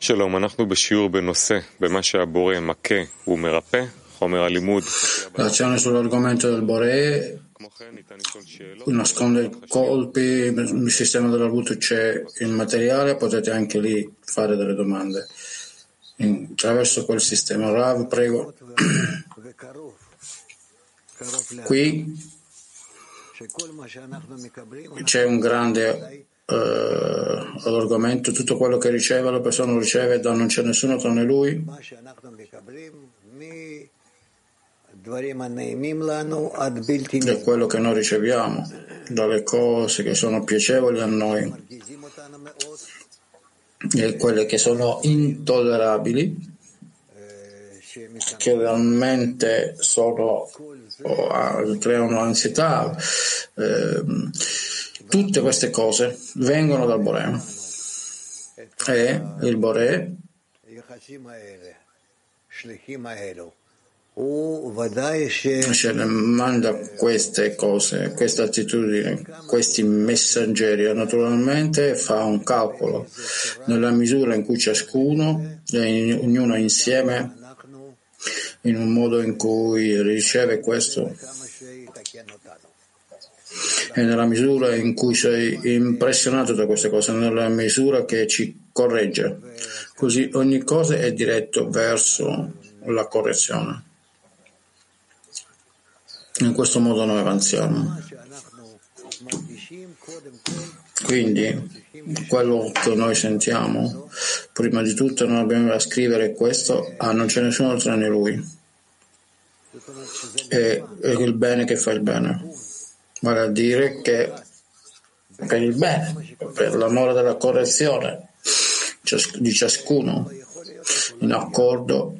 שלום, אנחנו בשיעור בנושא, במה שהבורא מכה ומרפא, חומר הלימוד. L'azione sull'argomento del Boré כמו כן, ניתן לשאול שאלות nasconde i colpi, il sistema dell'arbuto c'è il materiale, potete anche lì fare delle domande. In- attraverso quel sistema. Rav, prego. וקרוב, קרוב ל... Qui שכל מה שאנחנו מקבלים, c'è un grande eh, all'argomento tutto quello che riceve la persona lo riceve da non c'è nessuno tranne lui. Da quello che noi riceviamo dalle cose che sono piacevoli a noi. E quelle che sono intollerabili che realmente sono, oh, ah, creano ansietà ehm, Tutte queste cose vengono dal Boré. E il Boré manda queste cose, questa attitudine, questi messaggeri. Naturalmente fa un calcolo nella misura in cui ciascuno, ognuno insieme, in un modo in cui riceve questo e nella misura in cui sei impressionato da queste cose, nella misura che ci corregge. Così ogni cosa è diretta verso la correzione. In questo modo noi avanziamo. Quindi quello che noi sentiamo, prima di tutto non abbiamo da scrivere questo a ah, non c'è nessuno tranne lui. E, e il bene che fa il bene vale a dire che per il bene, per l'amore della correzione di ciascuno, in accordo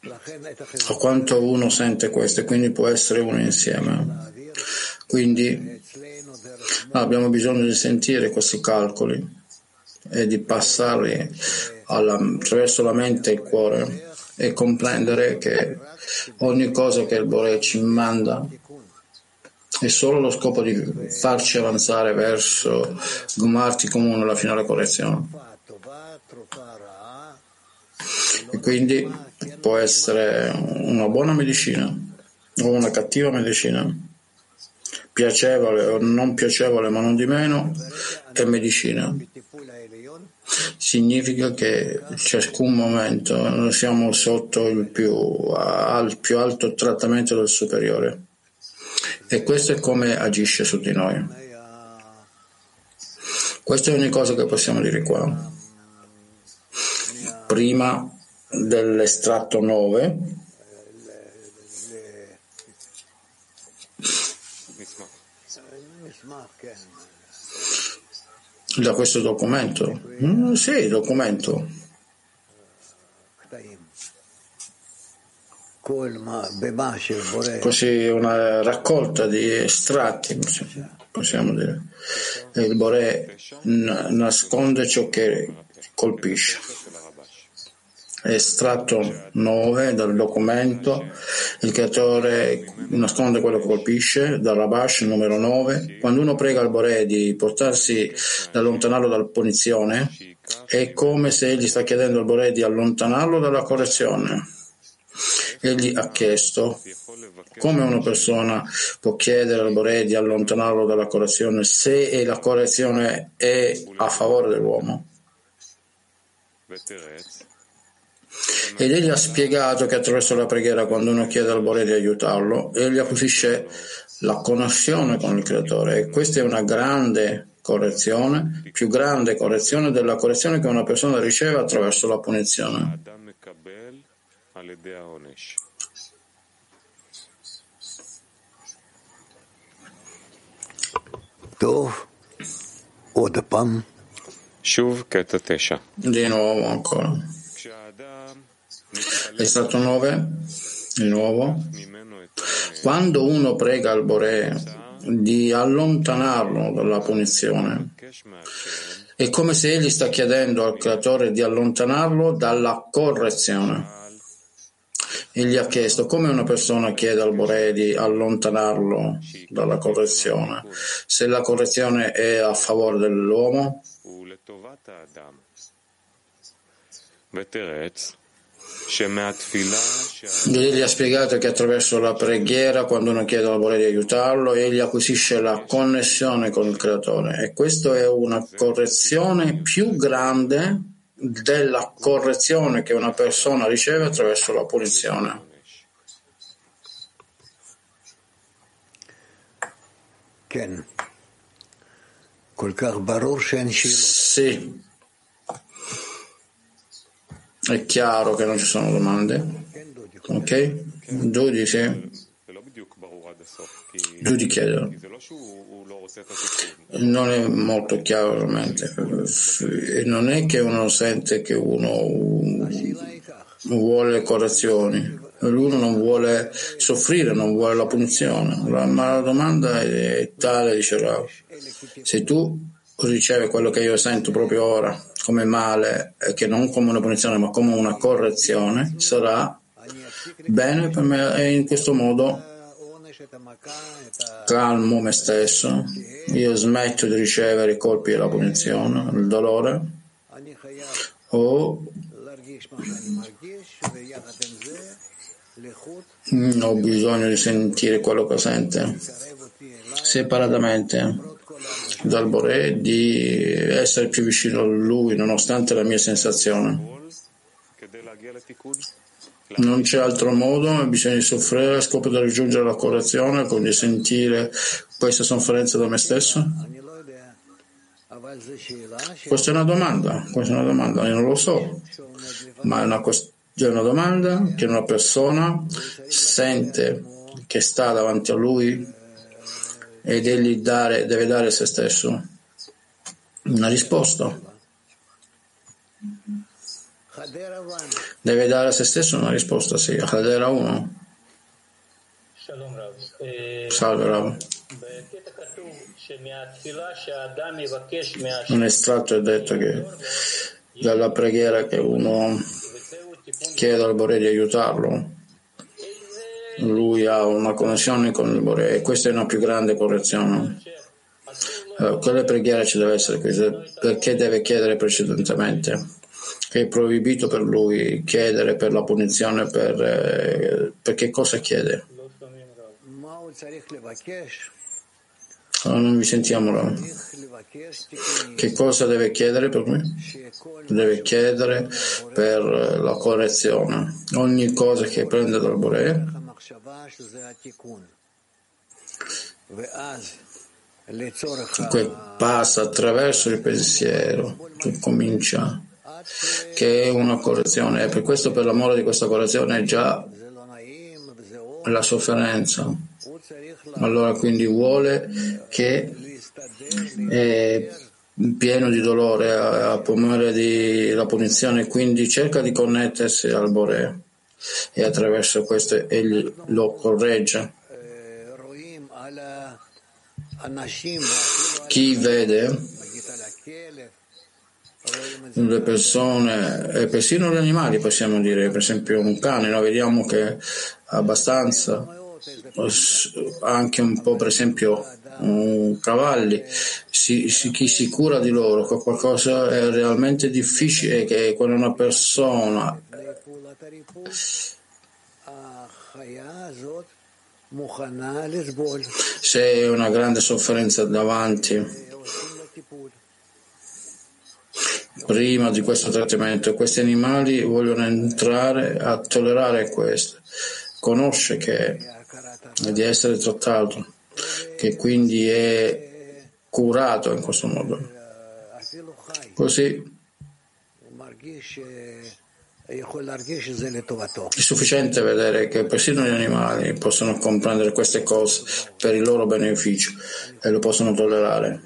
a quanto uno sente questo, e quindi può essere uno insieme. Quindi abbiamo bisogno di sentire questi calcoli e di passarli alla, attraverso la mente e il cuore e comprendere che ogni cosa che il Bore ci manda è solo lo scopo di farci avanzare verso Gumarti comune, la finale correzione. E quindi può essere una buona medicina o una cattiva medicina, piacevole o non piacevole, ma non di meno, è medicina significa che ciascun momento noi siamo sotto il più, al più alto trattamento del superiore e questo è come agisce su di noi. Questa è ogni cosa che possiamo dire qua. Prima dell'estratto 9 da questo documento? Mm, sì, documento. Così una raccolta di estratti, possiamo dire. Il Boré n- nasconde ciò che colpisce. Estratto 9 dal documento, il creatore nasconde quello che colpisce, dal Rabash numero 9. Quando uno prega al Boré di portarsi, di allontanarlo dalla punizione, è come se egli sta chiedendo al Boré di allontanarlo dalla correzione egli ha chiesto come una persona può chiedere al Bore di allontanarlo dalla correzione se la correzione è a favore dell'uomo. Ed egli ha spiegato che attraverso la preghiera, quando uno chiede al Bore di aiutarlo, egli acquisisce la connessione con il Creatore. E questa è una grande correzione, più grande correzione della correzione che una persona riceve attraverso la punizione al yedei ha'onesh. Shuv Keta Tesha. Di nuovo ancora. È stato 9, di nuovo. Quando uno prega al Bore di allontanarlo dalla punizione, è come se egli sta chiedendo al Creatore di allontanarlo dalla correzione e gli ha chiesto come una persona chiede al Boré di allontanarlo dalla correzione, se la correzione è a favore dell'uomo. Egli ha spiegato che attraverso la preghiera, quando uno chiede al Boré di aiutarlo, egli acquisisce la connessione con il Creatore e questa è una correzione più grande della correzione che una persona riceve attraverso la punizione. Sì, è chiaro che non ci sono domande. Ok? Giudice giudicherà. Non è molto chiaro veramente. E non è che uno sente che uno vuole correzioni, l'uno non vuole soffrire, non vuole la punizione. Ma la domanda è tale, dice Rao. Se tu ricevi quello che io sento proprio ora come male, che non come una punizione ma come una correzione, sarà bene per me e in questo modo Calmo me stesso, io smetto di ricevere i colpi della punizione, il dolore, o ho bisogno di sentire quello che sente separatamente dal Boré di essere più vicino a lui nonostante la mia sensazione. Non c'è altro modo, bisogna soffrire al scopo di raggiungere la correzione, quindi sentire questa sofferenza da me stesso? Questa è una domanda, questa è una domanda, io non lo so, ma è una, cioè, è una domanda che una persona sente che sta davanti a lui ed egli dare, deve dare a se stesso una risposta. Mhm. Deve dare a se stesso una risposta, sì. Hadera 1. Salve Rav. Un estratto è detto che dalla preghiera che uno chiede al Boré di aiutarlo, lui ha una connessione con il Boré e questa è una più grande correzione. Allora, quelle preghiere ci deve essere, perché deve chiedere precedentemente? che è proibito per lui chiedere per la punizione per, eh, per che cosa chiede. Oh, non vi sentiamo là. Che cosa deve chiedere per me? Deve chiedere per eh, la correzione. Ogni cosa che prende dal Bore passa attraverso il pensiero che comincia che è una correzione. E per questo, per l'amore di questa correzione, è già la sofferenza. Allora, quindi, vuole che è pieno di dolore a, pomere di la punizione, quindi cerca di connettersi al Borea e attraverso questo egli lo corregge. Chi vede le persone e persino gli animali, possiamo dire, per esempio un cane, noi vediamo che abbastanza, anche un po' per esempio um, cavalli, si, si, chi si cura di loro, qualcosa è realmente difficile, che quando una persona se una grande sofferenza davanti prima di questo trattamento, questi animali vogliono entrare a tollerare questo, conosce che è di essere trattato, che quindi è curato in questo modo. Così è sufficiente vedere che persino gli animali possono comprendere queste cose per il loro beneficio e lo possono tollerare.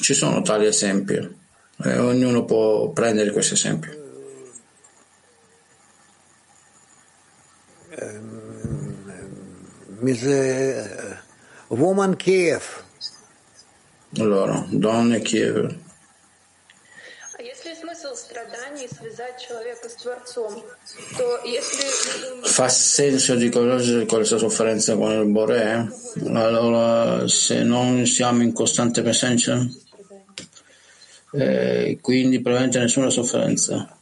Ci sono tali esempi e ognuno può prendere questo esempio. Ehm, ehm, eh, woman Kiev. Allora, donne Kiev. Fa senso di collegare questa sofferenza con il Boré? Allora, se non siamo in costante presenza? Eh, quindi probabilmente nessuna sofferenza.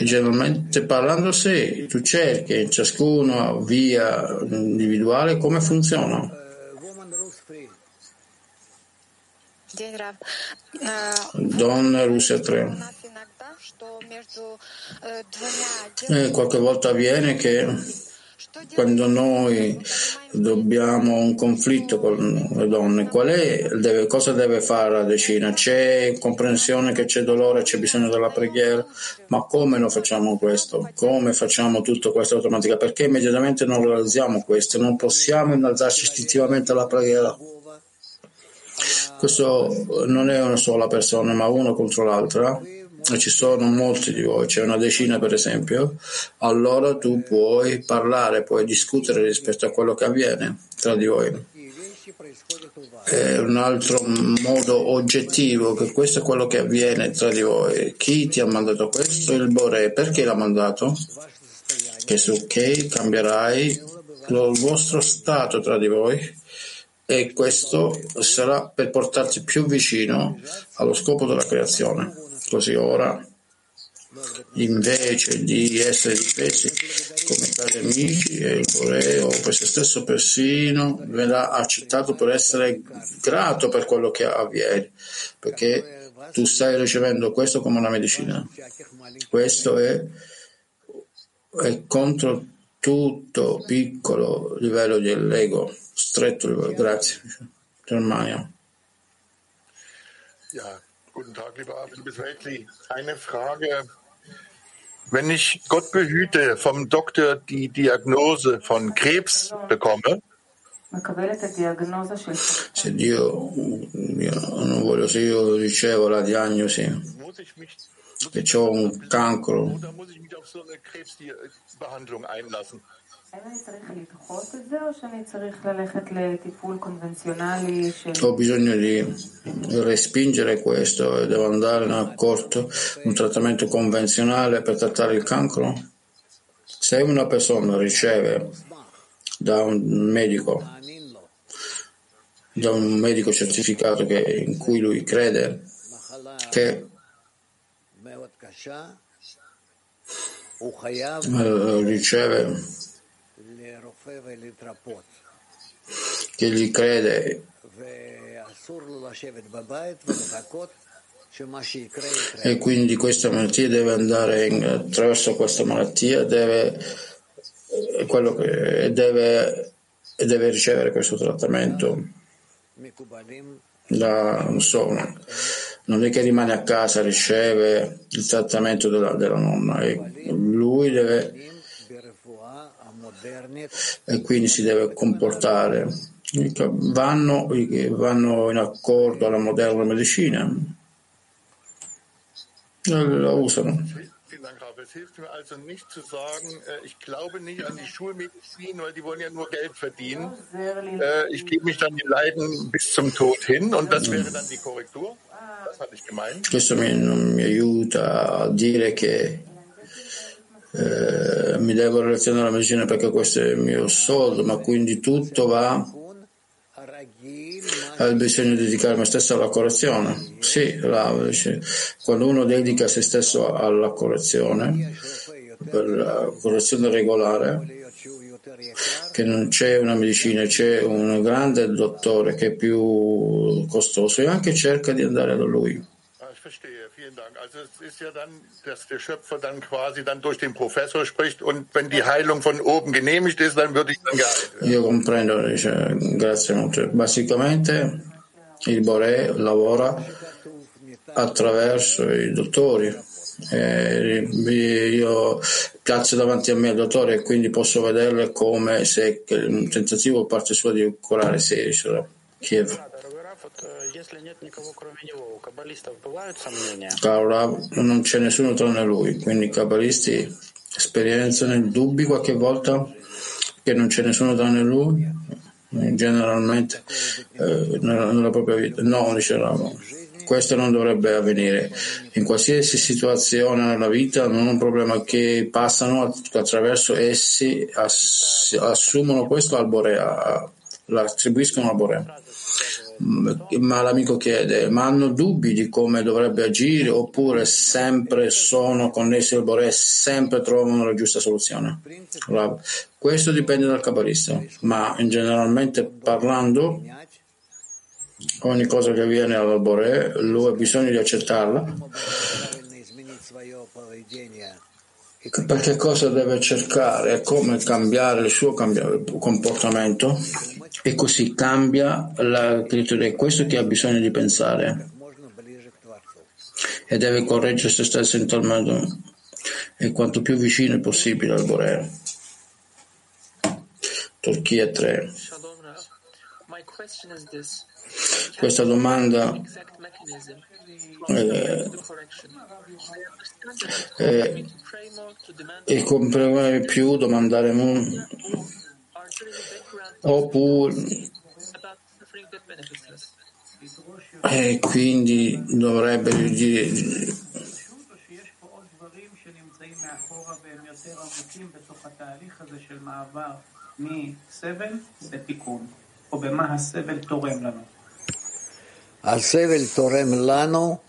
Generalmente parlando sì, tu cerchi in ciascuna via individuale come funziona. Donna Russia 3. E qualche volta avviene che quando noi dobbiamo un conflitto con le donne, deve- cosa deve fare la decina? C'è comprensione che c'è dolore, c'è bisogno della preghiera, ma come lo facciamo questo? Come facciamo tutto questo automaticamente? Perché immediatamente non realizziamo questo? Non possiamo innalzarci istintivamente alla preghiera. Questo non è una sola persona, ma uno contro l'altra. Eh, ci sono molti di voi, c'è una decina per esempio, allora tu puoi parlare, puoi discutere rispetto a quello che avviene tra di voi. È un altro modo oggettivo, che questo è quello che avviene tra di voi. Chi ti ha mandato questo? Il Bore. Perché l'ha mandato? Che su che cambierai lo, il vostro stato tra di voi e questo sarà per portarti più vicino allo scopo della creazione. Così ora, invece di essere difesi come cari amici, e il Boreo per se stesso persino verrà accettato per essere grato per quello che avviene, perché tu stai ricevendo questo come una medicina. Questo è, è contro tutto piccolo livello dell'ego, stretto livello. Grazie, Germania. Yeah. Guten Tag, lieber Abend, liebes Weltli. Eine Frage. Wenn ich Gott behüte, vom Doktor die Diagnose von Krebs bekomme, se Dio, io non voglio, se io ricevo la e un cancro, Ho bisogno di respingere questo e devo andare in accordo un trattamento convenzionale per trattare il cancro? Se una persona riceve da un medico, da un medico certificato che, in cui lui crede che riceve che gli crede? E quindi questa malattia deve andare in, attraverso questa malattia deve, eh, che, deve, deve ricevere questo trattamento. Da, non, so, non è che rimane a casa riceve il trattamento della, della nonna. Lui deve e quindi si deve comportare. Vanno, vanno in accordo alla moderna medicina. La usano. Questo mi, mi aiuta a dire che eh, mi devo relazionare alla medicina perché questo è il mio soldo, ma quindi tutto va al bisogno di dedicare me stesso alla correzione. Sì, la, quando uno dedica se stesso alla correzione, per la correzione regolare, che non c'è una medicina, c'è un grande dottore che è più costoso e anche cerca di andare da lui. Ah, Vielen Dank. Also es ist ja dann, dass der Schöpfer dann quasi dann durch den Professor spricht und wenn die Heilung von oben genehmigt ist, dann würde ich dann geheilt. Io comprendo, dice, grazie molto. Basicamente il Boré lavora attraverso i dottori. E io piazzo davanti a me il dottore e quindi posso vederle come se un tentativo parte sua di curare dice Kiev. Allora, non c'è nessuno tranne lui, quindi i cabalisti sperienzano il dubbio qualche volta che non c'è nessuno tranne lui, generalmente eh, nella, propria vita. No, dicevamo, questo non dovrebbe avvenire. In qualsiasi situazione nella vita non è un problema che passano attraverso essi, ass- assumono questo alborea, l'attribuiscono lo al Borea. Ma l'amico chiede, ma hanno dubbi di come dovrebbe agire oppure sempre sono connessi al Bore e sempre trovano la giusta soluzione? Questo dipende dal cabalista, ma generalmente parlando ogni cosa che viene al Bore lui ha bisogno di accettarla perché cosa deve cercare, come cambiare il suo comportamento e così cambia la creatura. È questo che ha bisogno di pensare e deve correggere se stesso in tal modo e quanto più vicino possibile al Boreo. Turchia 3. Questa domanda eh, e, e comprare più, domandare molto, oppure e quindi dovrebbe dire al Sevel Torem Lano.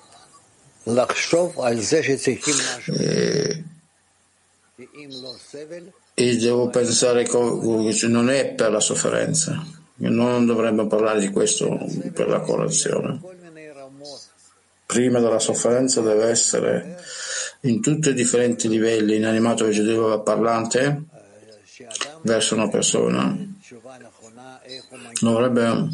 E, devo pensare che non è per la sofferenza. Non dovremmo parlare di questo per la colazione. Prima della sofferenza deve essere in tutti i differenti livelli, inanimato, vegetativo, parlante, verso una persona Dovrebbe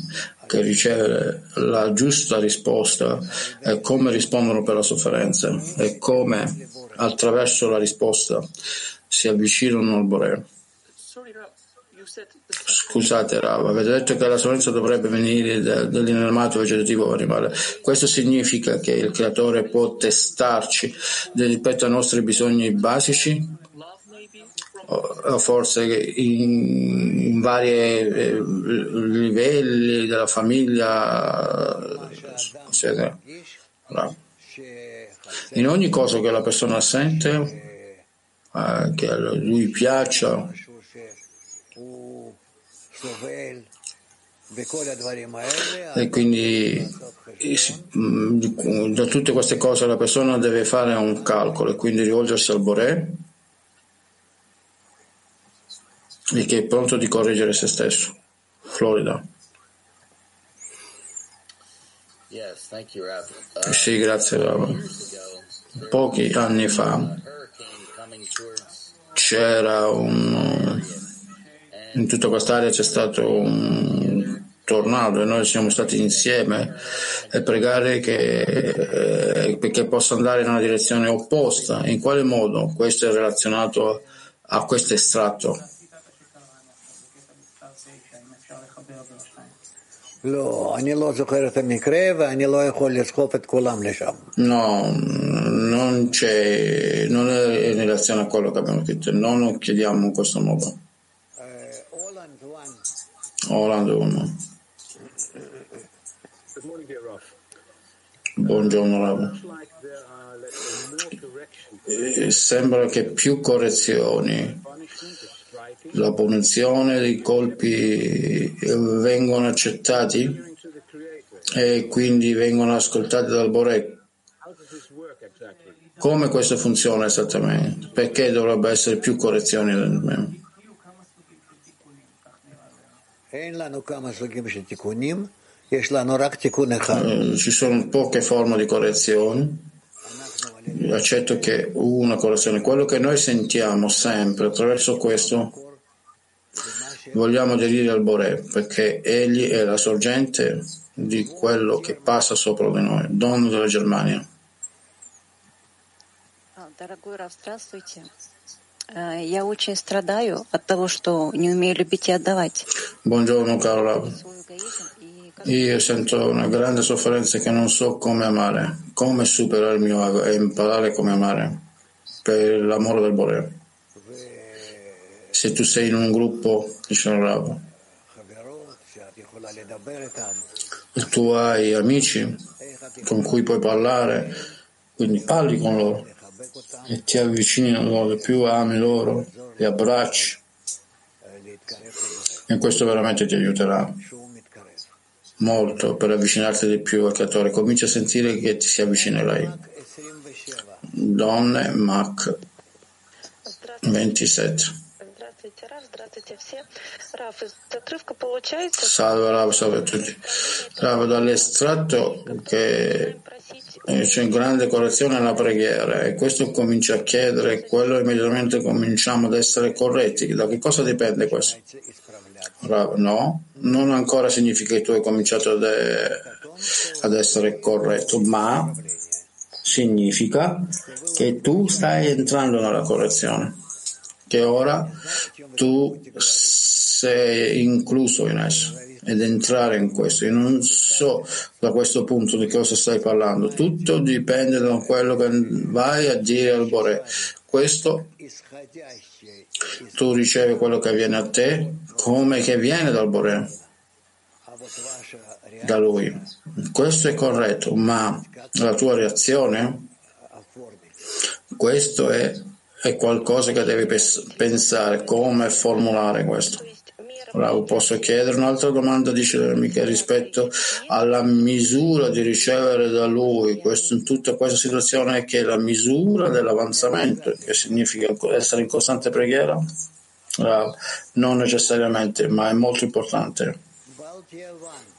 che ricevere la giusta risposta e come rispondono per la sofferenza e come attraverso la risposta si avvicinano al Boreo. Scusate Rav, avete detto che la sofferenza dovrebbe venire dall'inanimato vegetativo animale. Questo significa che il creatore può testarci rispetto ai nostri bisogni basici? Forse in, in vari eh, livelli della famiglia, eccetera. In ogni cosa che la persona sente, eh, che a lui piaccia. E quindi mm, da tutte queste cose la persona deve fare un calcolo e quindi rivolgersi al Boré e che è pronto di correggere se stesso. Florida. Sì, grazie Rav. Pochi anni fa c'era un in tutta quest'area c'è stato un tornado e noi siamo stati insieme e pregare che, eh, che possa andare in una direzione opposta. In quale modo questo è relazionato a questo estratto? No, non c'è, non è in relazione a quello che abbiamo scritto, non lo chiediamo in questo modo. Holland 1. Buongiorno Rav. Eh, sembra che più correzioni la punizione dei colpi vengono accettati e quindi vengono ascoltati dal Borek. Come questo funziona esattamente? Perché dovrebbe essere più correzioni? Ci sono poche forme di correzione. Accetto che una correzione, quello che noi sentiamo sempre attraverso questo Vogliamo aderire al Boré perché egli è la sorgente di quello che passa sopra di noi, dono della Germania. Дорогой Рав, здравствуйте. Я очень страдаю от того, что не умею любить и отдавать. Buongiorno caro Rav. Io sento una grande sofferenza che non so come amare, come superare il mio ego e imparare come amare per l'amore del Boré se tu sei in un gruppo, dice Rav, tu hai amici con cui puoi parlare, quindi parli con loro e ti avvicini a loro, più ami loro, li abbracci e questo veramente ti aiuterà. Molto per avvicinarti di più al creatore. Comincia a sentire che ti si avvicina lei. Donne Mach 27. Salve Rav, salve a tutti. Rav, dall'estratto che c'è grande correzione nella preghiera e questo comincia a chiedere, quello immediatamente cominciamo ad essere corretti. Da che cosa dipende questo? No, non ancora significa che tu hai cominciato ad, ad essere corretto, ma significa che tu stai entrando nella correzione, che ora tu sei incluso in esso ed entrare in questo. Io non so da questo punto di cosa stai parlando, tutto dipende da quello che vai a dire al Bore. Questo tu ricevi quello che viene a te come che viene dal Bore, da lui. Questo è corretto, ma la tua reazione, questo è, è qualcosa che devi pensare, come formulare questo. Posso chiedere un'altra domanda, dice l'amica, rispetto alla misura di ricevere da lui, questo, in tutta questa situazione che è la misura dell'avanzamento, che significa essere in costante preghiera? Uh, non necessariamente, ma è molto importante.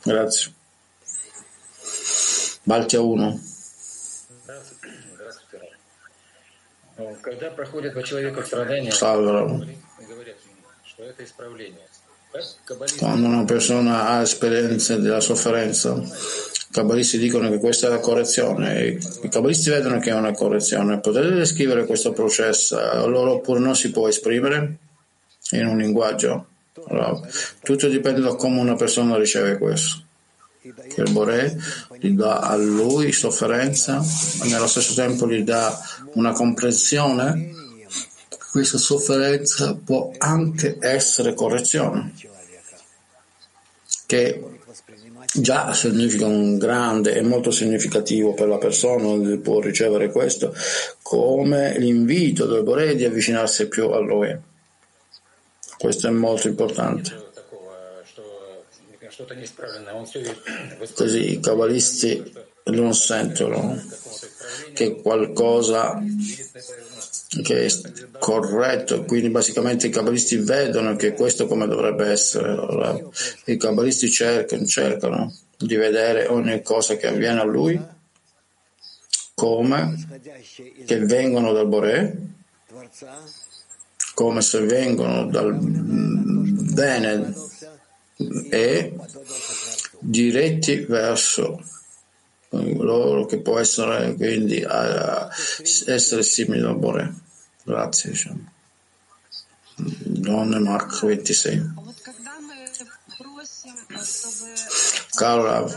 Grazie. Baltia 1. Salve. Quando una persona ha esperienze della sofferenza, i cabalisti dicono che questa è la correzione, i cabalisti vedono che è una correzione. Potete descrivere questo processo? Allora oppure non si può esprimere in un linguaggio? Allora, tutto dipende da come una persona riceve questo. Che il Bore gli dà a lui sofferenza, ma nello stesso tempo gli dà una comprensione questa sofferenza può anche essere correzione, che già significa un grande e molto significativo per la persona che può ricevere questo come l'invito del Bore di avvicinarsi più a lui. Questo è molto importante. Così i cabalisti non sentono che qualcosa che è corretto, quindi basicamente i cabalisti vedono che questo come dovrebbe essere. I cabalisti cercano, cercano di vedere ogni cosa che avviene a lui come che vengono dal Bore, come se vengono dal bene e diretti verso loro che può essere quindi uh, essere simile al Bore. Grazie. Diciamo. Donne Mark 26. Caro Rav,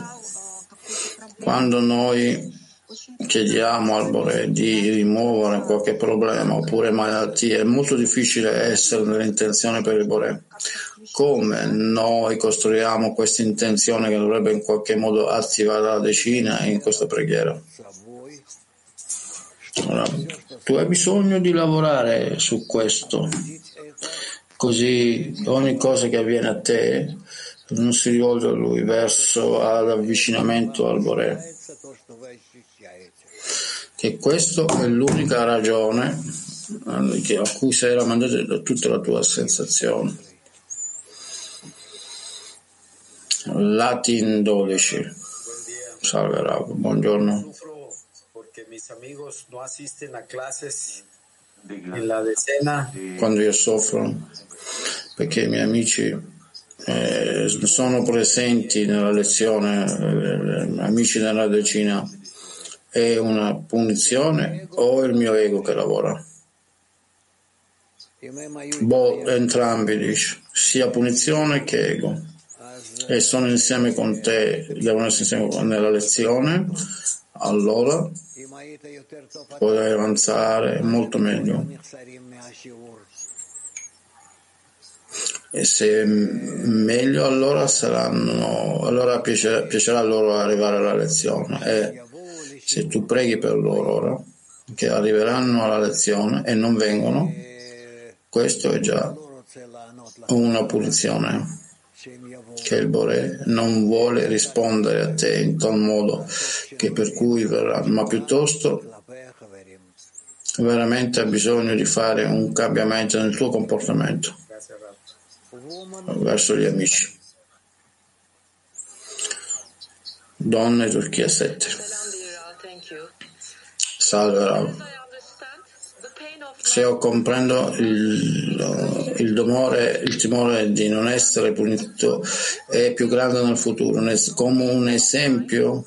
quando noi chiediamo al Bore di rimuovere qualche problema oppure malattia, è molto difficile essere nell'intenzione per il Bore come noi costruiamo questa intenzione che dovrebbe in qualche modo attivare la decina in questa preghiera. Allora, tu hai bisogno di lavorare su questo, così ogni cosa che avviene a te non si rivolge a lui verso l'avvicinamento al Bore. Che questa è l'unica ragione a cui sei ramandato da tutta la tua sensazione. Latin 12. Salve Rav, buongiorno. Quando io soffro, perché i miei amici eh, sono presenti nella lezione, eh, amici nella decina, è una punizione o il mio ego che lavora? Boh, entrambi dice, sia punizione che ego e sono insieme con te, devono essere insieme nella lezione, allora potrai avanzare molto meglio. E se meglio allora saranno, allora piacerà, piacerà loro arrivare alla lezione. E se tu preghi per loro ora che arriveranno alla lezione e non vengono, questo è già una punizione che il Bore non vuole rispondere a te in tal modo che per cui verrà, ma piuttosto veramente ha bisogno di fare un cambiamento nel tuo comportamento verso gli amici. Donne Turchia 7 Salve Rav. Se io comprendo il, il, domore, il timore di non essere punito è più grande nel futuro, come un esempio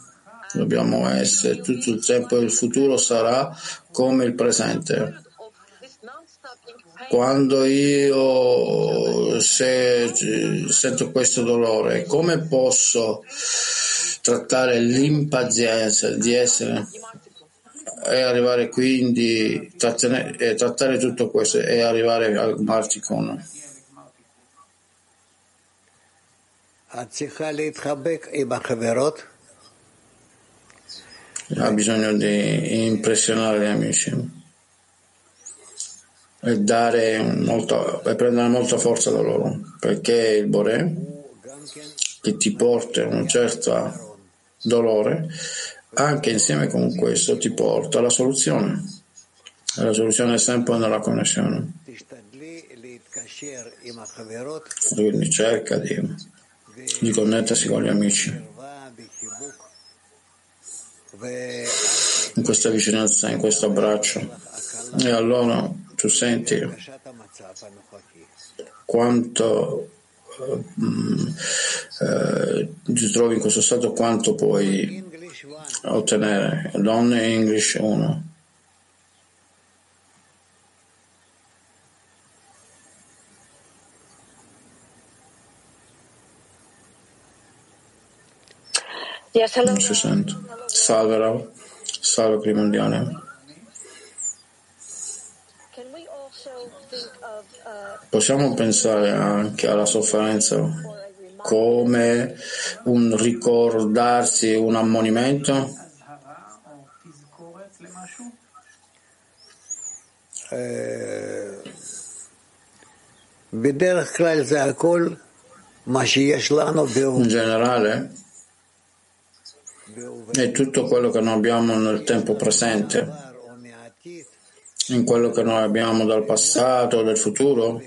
dobbiamo essere tutto il tempo il futuro sarà come il presente. Quando io se, sento questo dolore, come posso trattare l'impazienza di essere e arrivare quindi trattare, e trattare tutto questo e arrivare al Marticon. Ha bisogno di impressionare gli amici e dare molto, e prendere molta forza da loro perché il Bore che ti porta un certo dolore anche insieme con questo ti porta alla soluzione. La soluzione è sempre nella connessione. Quindi cerca di, di connettersi con gli amici. In questa vicinanza, in questo abbraccio. E allora tu senti quanto eh, ti trovi in questo stato, quanto puoi ottenere. Donne English 1. Non si sente. Salve Rav. Salve Primondiane. Possiamo pensare anche alla sofferenza come un ricordarsi, un ammonimento? In generale è tutto quello che noi abbiamo nel tempo presente, in quello che noi abbiamo dal passato, del futuro.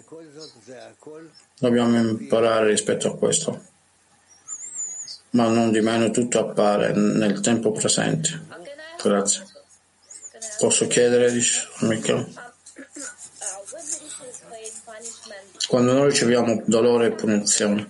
Dobbiamo imparare rispetto a questo, ma non di meno tutto appare nel tempo presente. Grazie. Posso chiedere, Michele? Quando noi riceviamo dolore e punizione,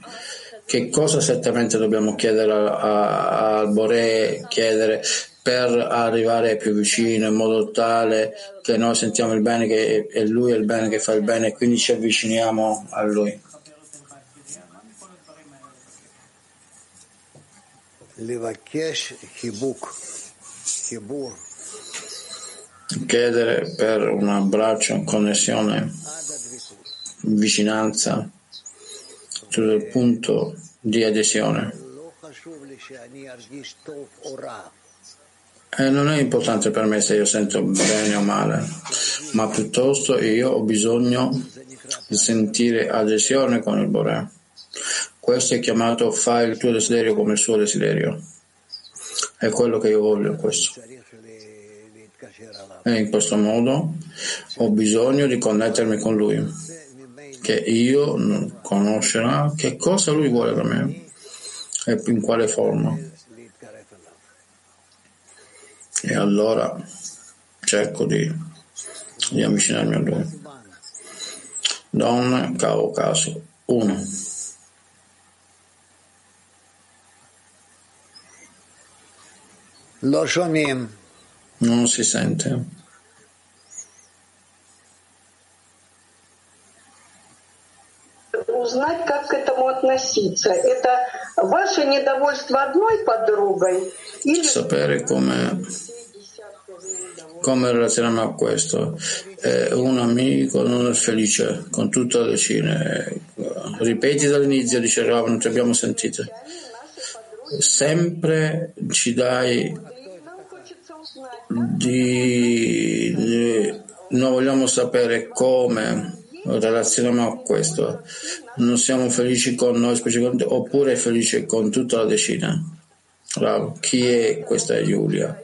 che cosa esattamente dobbiamo chiedere al Bore, chiedere per arrivare più vicino in modo tale che noi sentiamo il bene che è lui il bene che fa il bene e quindi ci avviciniamo a lui. Chiedere per un abbraccio, connessione, vicinanza, sul punto di adesione. E non è importante per me se io sento bene o male, ma piuttosto io ho bisogno di sentire adesione con il Bore. Questo è chiamato fai il tuo desiderio come il suo desiderio. È quello che io voglio questo. E in questo modo ho bisogno di connettermi con lui, che io non conoscerà che cosa lui vuole da me e in quale forma. E allora cerco di, di avvicinarmi a lui. Don Caucaso 1. Non si sente. Узнать, как к этому относиться. Это ваше недовольство одной подругой или... Sapere come, come relazionarmi a questo. Eh, un amico non è felice con tutta la decina. Ripeti dall'inizio, dice Rav, non ti abbiamo sentito. Sempre ci dai di, di, noi vogliamo sapere come relazioniamo a questo. Non siamo felici con noi specificamente oppure felici con tutta la decina. Bravo. Chi è questa Giulia?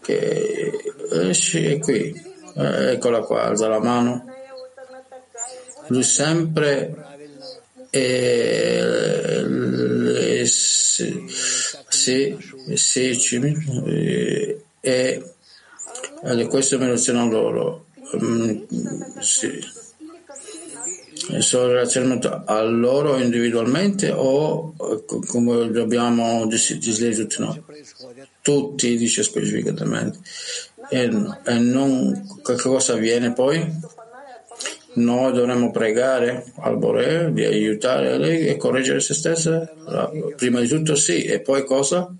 Che eh, è qui. Eh, eccola qua, alza la mano. Lui sempre è, sì, sì, sì, e, e questo mi relaziona a loro. Mm, sì. Solo relazionamento a loro individualmente o come dobbiamo decidere tutti noi? Tutti, dice specificatamente. E, e non, che cosa avviene poi? Noi dovremmo pregare al Bore di aiutare lei e correggere se stessa? Prima di tutto sì, e poi cosa?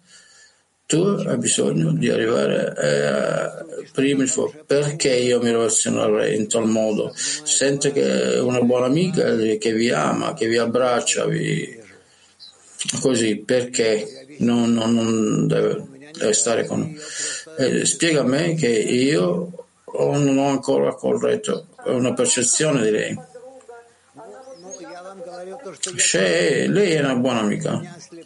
tu hai bisogno di arrivare eh, prima il perché io mi relaziono a lei in tal modo sente che è una buona amica che vi ama che vi abbraccia vi... così perché non, non, non deve, deve, stare con eh, spiega a me che io non ho ancora corretto una percezione di lei cioè, lei è una buona amica.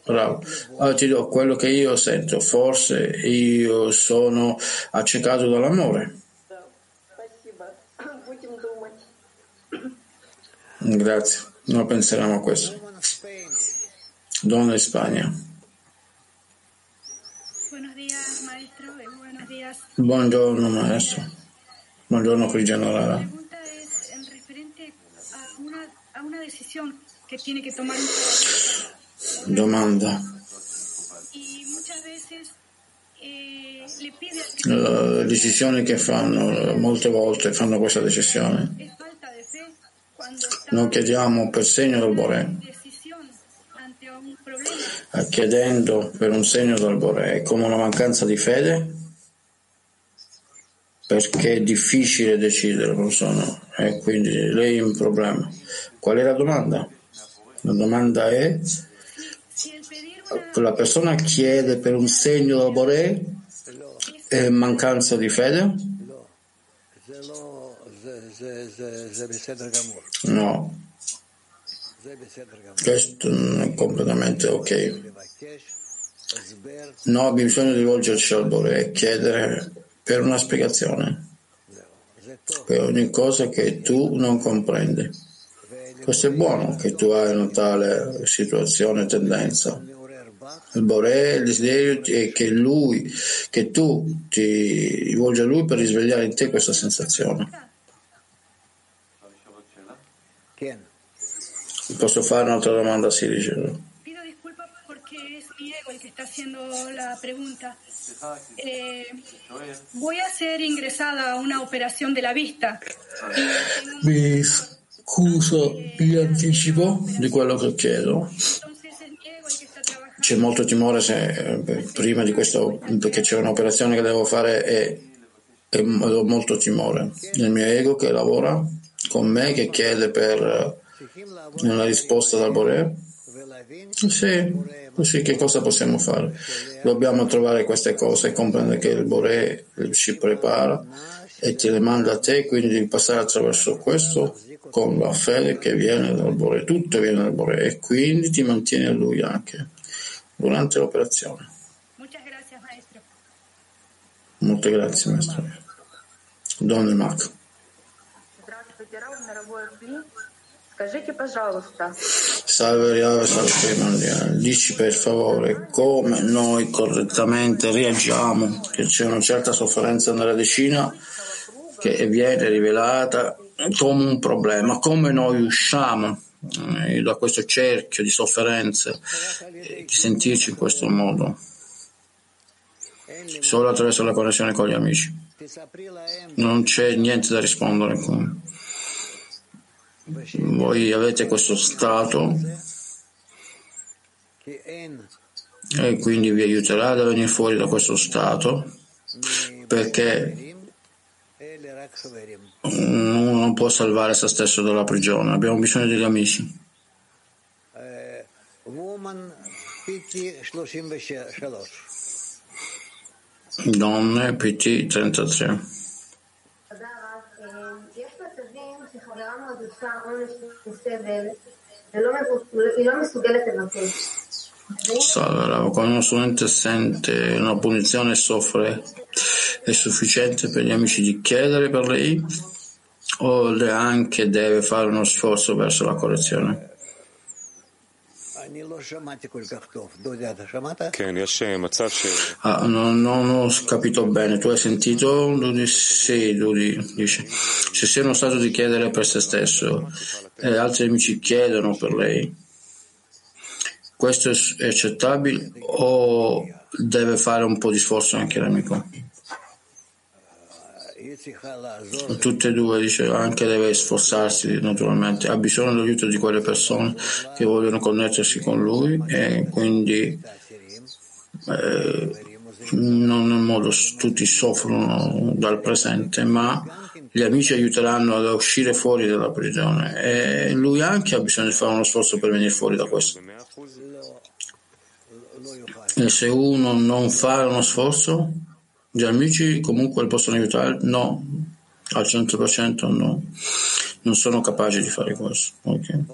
Bravo. Allora ti do quello che io sento. Forse io sono accecato dall'amore. Grazie. Noi penseremo a questo. Donna in Spagna. Buongiorno maestro. Buongiorno Cristiano que tiene que tomar un Domanda. Eh, Le decisioni che fanno, molte volte fanno questa decisione. Non chiediamo per segno del Bore. Chiedendo per un segno del Bore è come una mancanza di fede perché è difficile decidere, non sono, e quindi lei è un problema. Qual è la domanda? La domanda è, la persona chiede per un segno da Boré e mancanza di fede? No. Questo è completamente ok. No, di rivolgerci al Boré e chiedere per una spiegazione per ogni cosa che tu non comprendi. Questo è buono che tu hai una tale situazione, tendenza. Il Boré, il desiderio è che lui, che tu ti rivolgi a lui per risvegliare in te questa sensazione. Posso fare un'altra domanda, sì, dicevo. Pido disculpas porque es mi ego el que está haciendo la pregunta. Eh, voy a ser ingresada a una operación de la vista. Mis scuso in anticipo di quello che chiedo. C'è molto timore se, prima di questo, perché c'è un'operazione che devo fare e, e ho molto timore. Il mio ego che lavora con me, che chiede per una risposta dal Bore. Sì, così che cosa possiamo fare? Dobbiamo trovare queste cose e comprendere che il Bore ci prepara e te le manda a te, quindi passare attraverso questo con la fede che viene dal Bore, tutto viene dal Bore e quindi ti mantieni a Lui anche durante l'operazione. Molte grazie, maestro. Donne Mac. Salve Riave, salve Mondiale. Dici per favore come noi correttamente reagiamo, che c'è una certa sofferenza nella decina che viene rivelata come un problema, come noi usciamo eh, da questo cerchio di sofferenze, eh, di sentirci in questo modo, solo attraverso la connessione con gli amici. Non c'è niente da rispondere. Con. Voi avete questo stato e quindi vi aiuterà a venire fuori da questo stato perché uno non può salvare se stesso dalla prigione, abbiamo bisogno degli amici. Donne PT 33 Salve, quando uno studente sente una punizione e soffre, è sufficiente per gli amici di chiedere per lei o le anche deve fare uno sforzo verso la correzione? Ah, non, non, ho capito bene, tu hai sentito? Lui sì, lui dice, se sei uno stato di chiedere per se stesso e altri amici chiedono per lei, questo è accettabile o deve fare un po' di sforzo anche l'amico? Tutte e due, dice, anche deve sforzarsi naturalmente, ha bisogno dell'aiuto di quelle persone che vogliono connettersi con lui e quindi eh, non in modo tutti soffrono dal presente, ma gli amici aiuteranno ad uscire fuori dalla prigione e lui anche ha bisogno di fare uno sforzo per venire fuori da questo. E se uno non fa uno sforzo, gli amici comunque possono aiutare? No, al 100% no, non sono capaci di fare questo. Okay.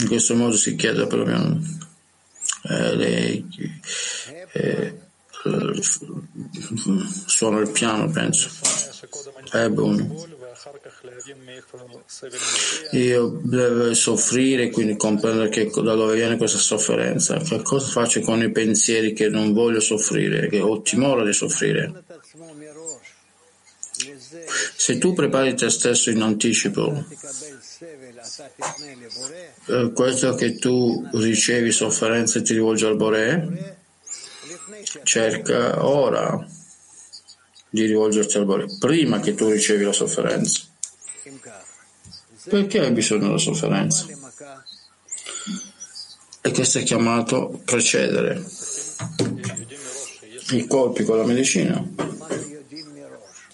In questo modo si chiede perlomeno eh, lei eh, suona il piano, penso. È buono. Io devo soffrire, quindi comprendere che, da dove viene questa sofferenza. Che cosa faccio con i pensieri che non voglio soffrire, che ho timore di soffrire? Se tu prepari te stesso in anticipo, eh, questo che tu ricevi sofferenza e ti rivolgi al Bore, cerca ora di rivolgerti al Bore, prima che tu ricevi la sofferenza. Perché hai bisogno della sofferenza? E questo è chiamato precedere i colpi con la medicina.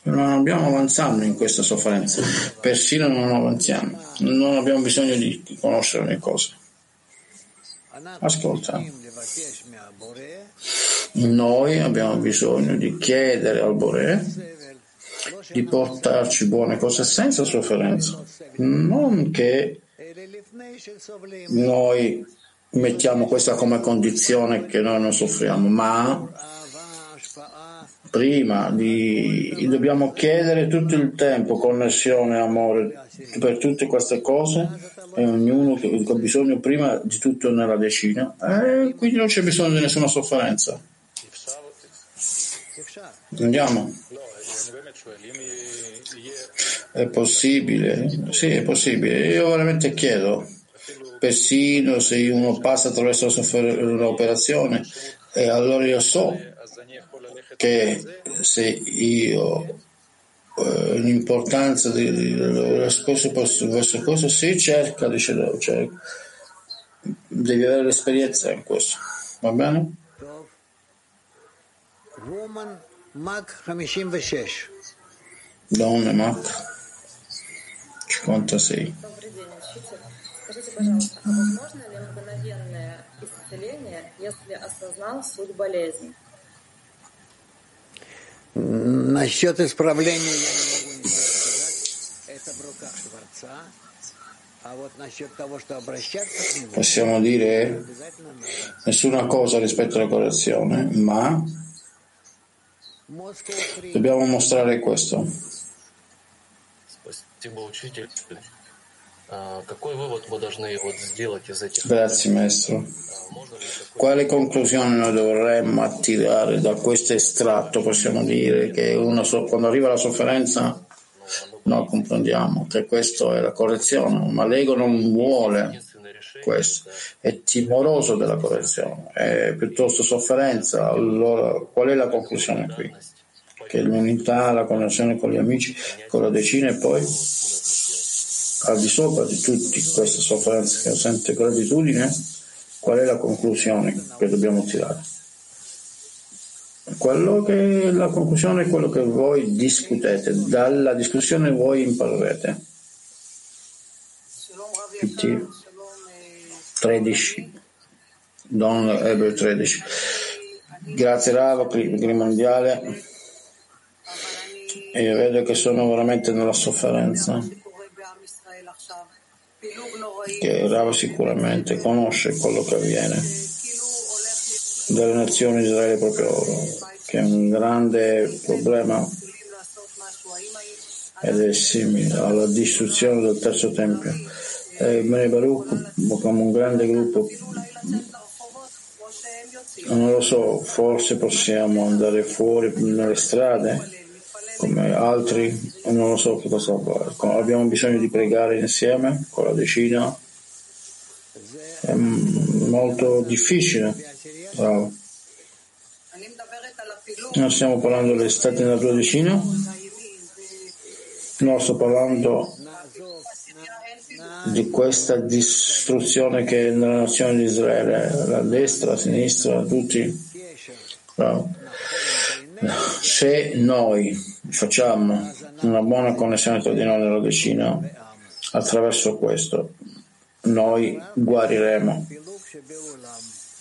Non abbiamo avanzato in questa sofferenza, persino non avanziamo, non abbiamo bisogno di conoscere le cose. Ascolta, noi abbiamo bisogno di chiedere al Bore di portarci buone cose senza sofferenza, non che noi mettiamo questa come condizione che noi non soffriamo, ma prima di, dobbiamo chiedere tutto il tempo connessione, amore per tutte queste cose e ognuno ha bisogno prima di tutto nella decina e quindi non c'è bisogno di nessuna sofferenza. Andiamo. È possibile? Sì, è possibile. Io veramente chiedo, persino se uno passa attraverso un'operazione, e allora io so che se io eh, l'importanza di, di, verso questo, questo si cerca, dice, cioè, devi avere l'esperienza in questo, va bene? Mac 56. Скажите, пожалуйста, а возможно ли мгновенное исцеление, если осознал суть болезни? Насчет исправления я не могу ничего сказать. Это в руках Творца. А вот насчет того, что обращаться к нему... Possiamo dire nessuna cosa rispetto alla correzione, ma dobbiamo mostrare questo. Grazie maestro. Quale conclusione noi dovremmo attirare da questo estratto? Possiamo dire che uno, quando arriva la sofferenza noi comprendiamo che questa è la correzione, ma l'ego non vuole questo, è timoroso della correzione, è piuttosto sofferenza. Allora qual è la conclusione qui? Che l'unità, la connessione con gli amici, con la decina e poi al di sopra di tutte queste sofferenze che sente gratitudine, qual è la conclusione che dobbiamo tirare? Quello che la conclusione è quello che voi discutete, dalla discussione voi imparerete. PT 13, Don Eber 13. Grazie Rava, Clima Mondiale. E io vedo che sono veramente nella sofferenza. Che Rava sicuramente conosce quello che avviene delle nazioni Israele proprio che è un grande problema ed è simile alla distruzione del terzo tempio. Bene Baruch come un grande gruppo non lo so, forse possiamo andare fuori nelle strade come altri, non lo so cosa fare. Abbiamo bisogno di pregare insieme con la decina. È molto difficile. Bravo. Non stiamo parlando delle stati nella tua decina? No, sto parlando di questa distruzione che è nella nazione di Israele, la destra, la sinistra, tutti. Bravo. Se noi facciamo una buona connessione tra di noi nella decina, attraverso questo noi guariremo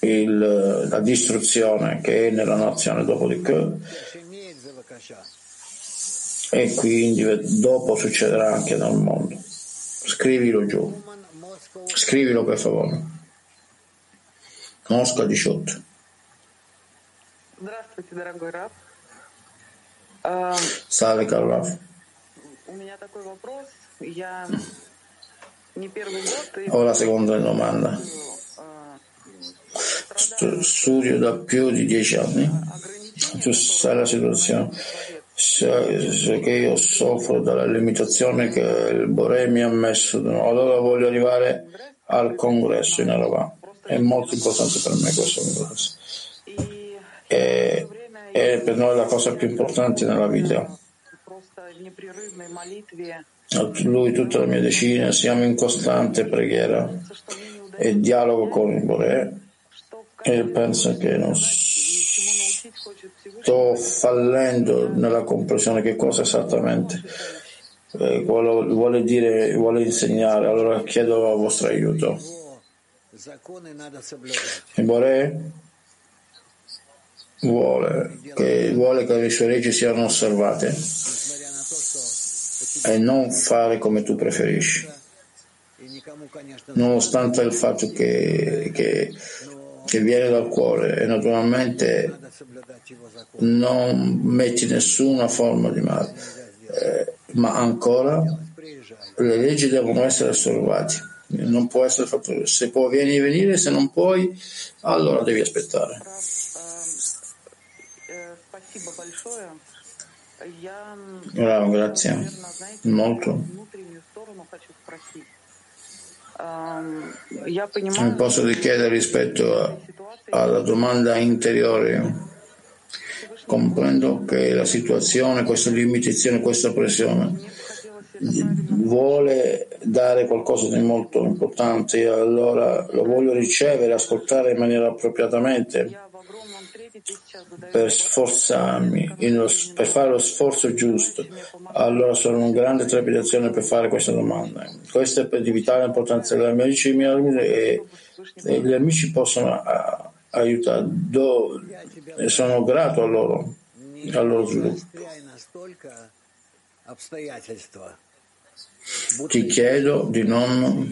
il, la distruzione che è nella nazione dopodiché e quindi dopo succederà anche nel mondo. Scrivilo giù. Scrivilo per favore. Mosca 18. Здравствуйте, дорогой Раф. Salve caro Raf. У меня такой вопрос. Я не первый год... и- Ho la seconda domanda. Stu- Studio da più di dieci anni. Tu sai la situazione. se, che io soffro dalla limitazione che il Bore mi ha messo, allora voglio arrivare al congresso in Arabà. È molto importante per me questo congresso. È, è per noi la cosa più importante nella vita. Lui tutta la mia decina siamo in costante preghiera e dialogo con il Bore e penso che non so sto fallendo nella comprensione che cosa esattamente eh, vuole dire, vuole insegnare, allora chiedo il vostro aiuto. Il Bore vuole che, vuole che le sue leggi siano osservate e non fare come tu preferisci. Nonostante il fatto che, che, che viene dal cuore e naturalmente non metti nessuna forma di male, eh, ma ancora le leggi devono essere osservate, non può essere fatto. Se puoi vieni venire, se non puoi, allora devi aspettare. Bravo, grazie. Molto. Ehm, Mi posso richiedere rispetto a, alla domanda interiore. Comprendo che la situazione, questa limitazione, questa pressione vuole dare qualcosa di molto importante, allora lo voglio ricevere, ascoltare in maniera appropriatamente per sforzarmi, s- per fare lo sforzo giusto. Allora sono in grande trepidazione per fare questa domanda. Questa è di vitale importanza. Gli amici, e, e gli amici possono a- aiutare. Do- sono grato a loro, al loro sviluppo. Ti chiedo di non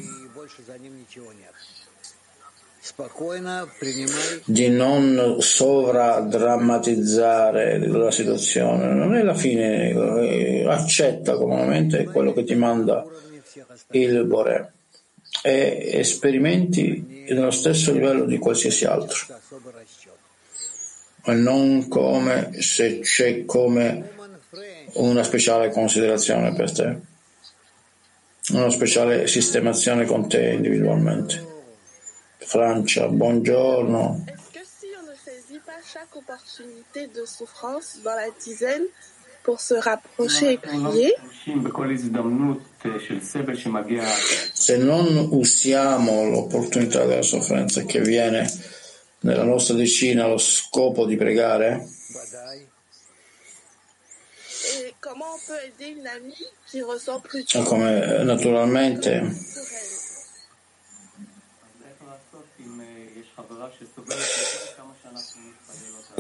di non sovradrammatizzare la situazione. Non è la fine, eh, accetta comunemente quello che ti manda il Bore e sperimenti nello stesso livello di qualsiasi altro, ma non come se c'è come una speciale considerazione per te, una speciale sistemazione con te individualmente. Francia, buongiorno. Chaque opportunité de souffrance dans la dizaine pour se rapprocher et prier, Se non usiamo l'opportunità della sofferenza che viene nella nostra decina allo scopo di pregare, et comment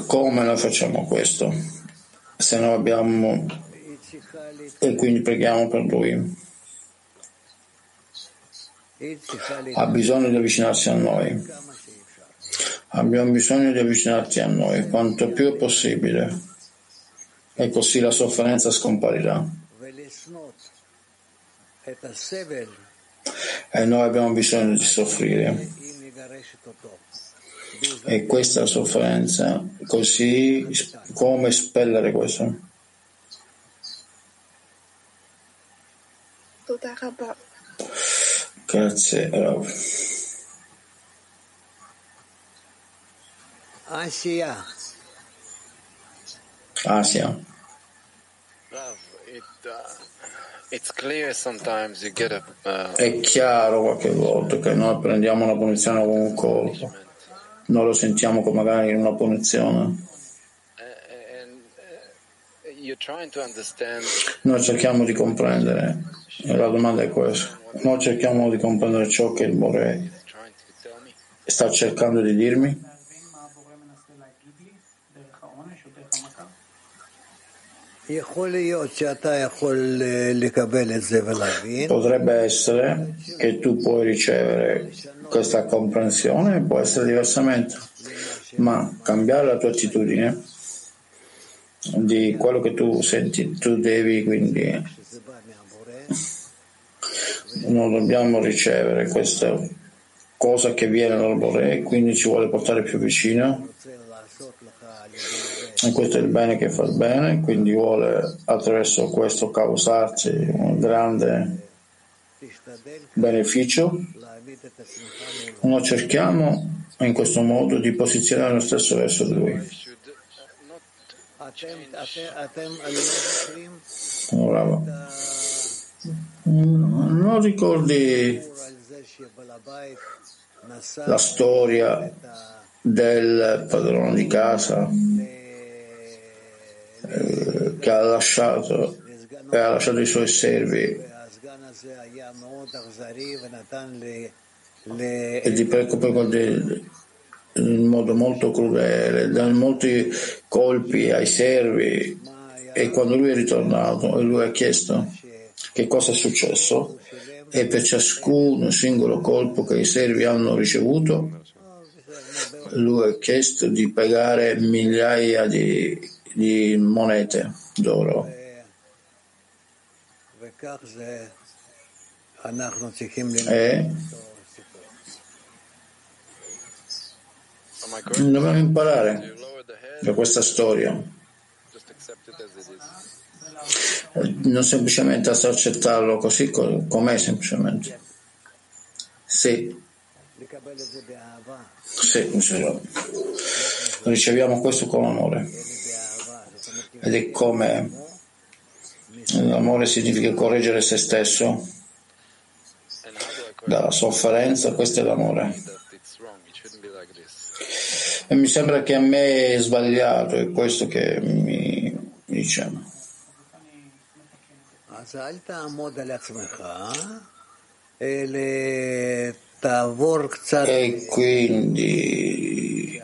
Come noi facciamo questo? Se noi abbiamo e quindi preghiamo per lui. Ha bisogno di avvicinarsi a noi. Abbiamo bisogno di avvicinarti a noi quanto più è possibile e così la sofferenza scomparirà. E noi abbiamo bisogno di soffrire. E questa sofferenza, così come espellere questo? Grazie, Rav. Asia. Asia. A, uh, È chiaro qualche volta che noi prendiamo una punizione come un colpo, noi lo sentiamo come magari una punizione. trying to understand Noi cerchiamo di comprendere, e la domanda è questa, noi cerchiamo di comprendere ciò che il Bore sta cercando di dirmi? Potrebbe essere che tu puoi ricevere questa comprensione, può essere diversamente, ma cambiare la tua attitudine di quello che tu senti, tu devi quindi non dobbiamo ricevere questa cosa che viene dal Bore quindi ci vuole portare più vicino e questo è il bene che fa il bene, quindi vuole attraverso questo causarci un grande beneficio. Noi cerchiamo in questo modo di posizionare lo stesso verso Lui. Bravo. Non ricordi la storia del padrone di casa eh, che ha lasciato, e ha lasciato i suoi servi e di preoccupa in modo molto crudele, dà molti colpi ai servi. E quando lui è ritornato e lui ha chiesto che cosa è successo e per ciascun singolo colpo che i servi hanno ricevuto lui ha chiesto di pagare migliaia di, di monete d'oro e dobbiamo imparare da questa storia. Non semplicemente accettarlo così com'è semplicemente? Sì. Sì, riceviamo questo con amore ed è come l'amore significa correggere se stesso dalla sofferenza, questo è l'amore. E mi sembra che a me è sbagliato, è questo che mi, dice. E quindi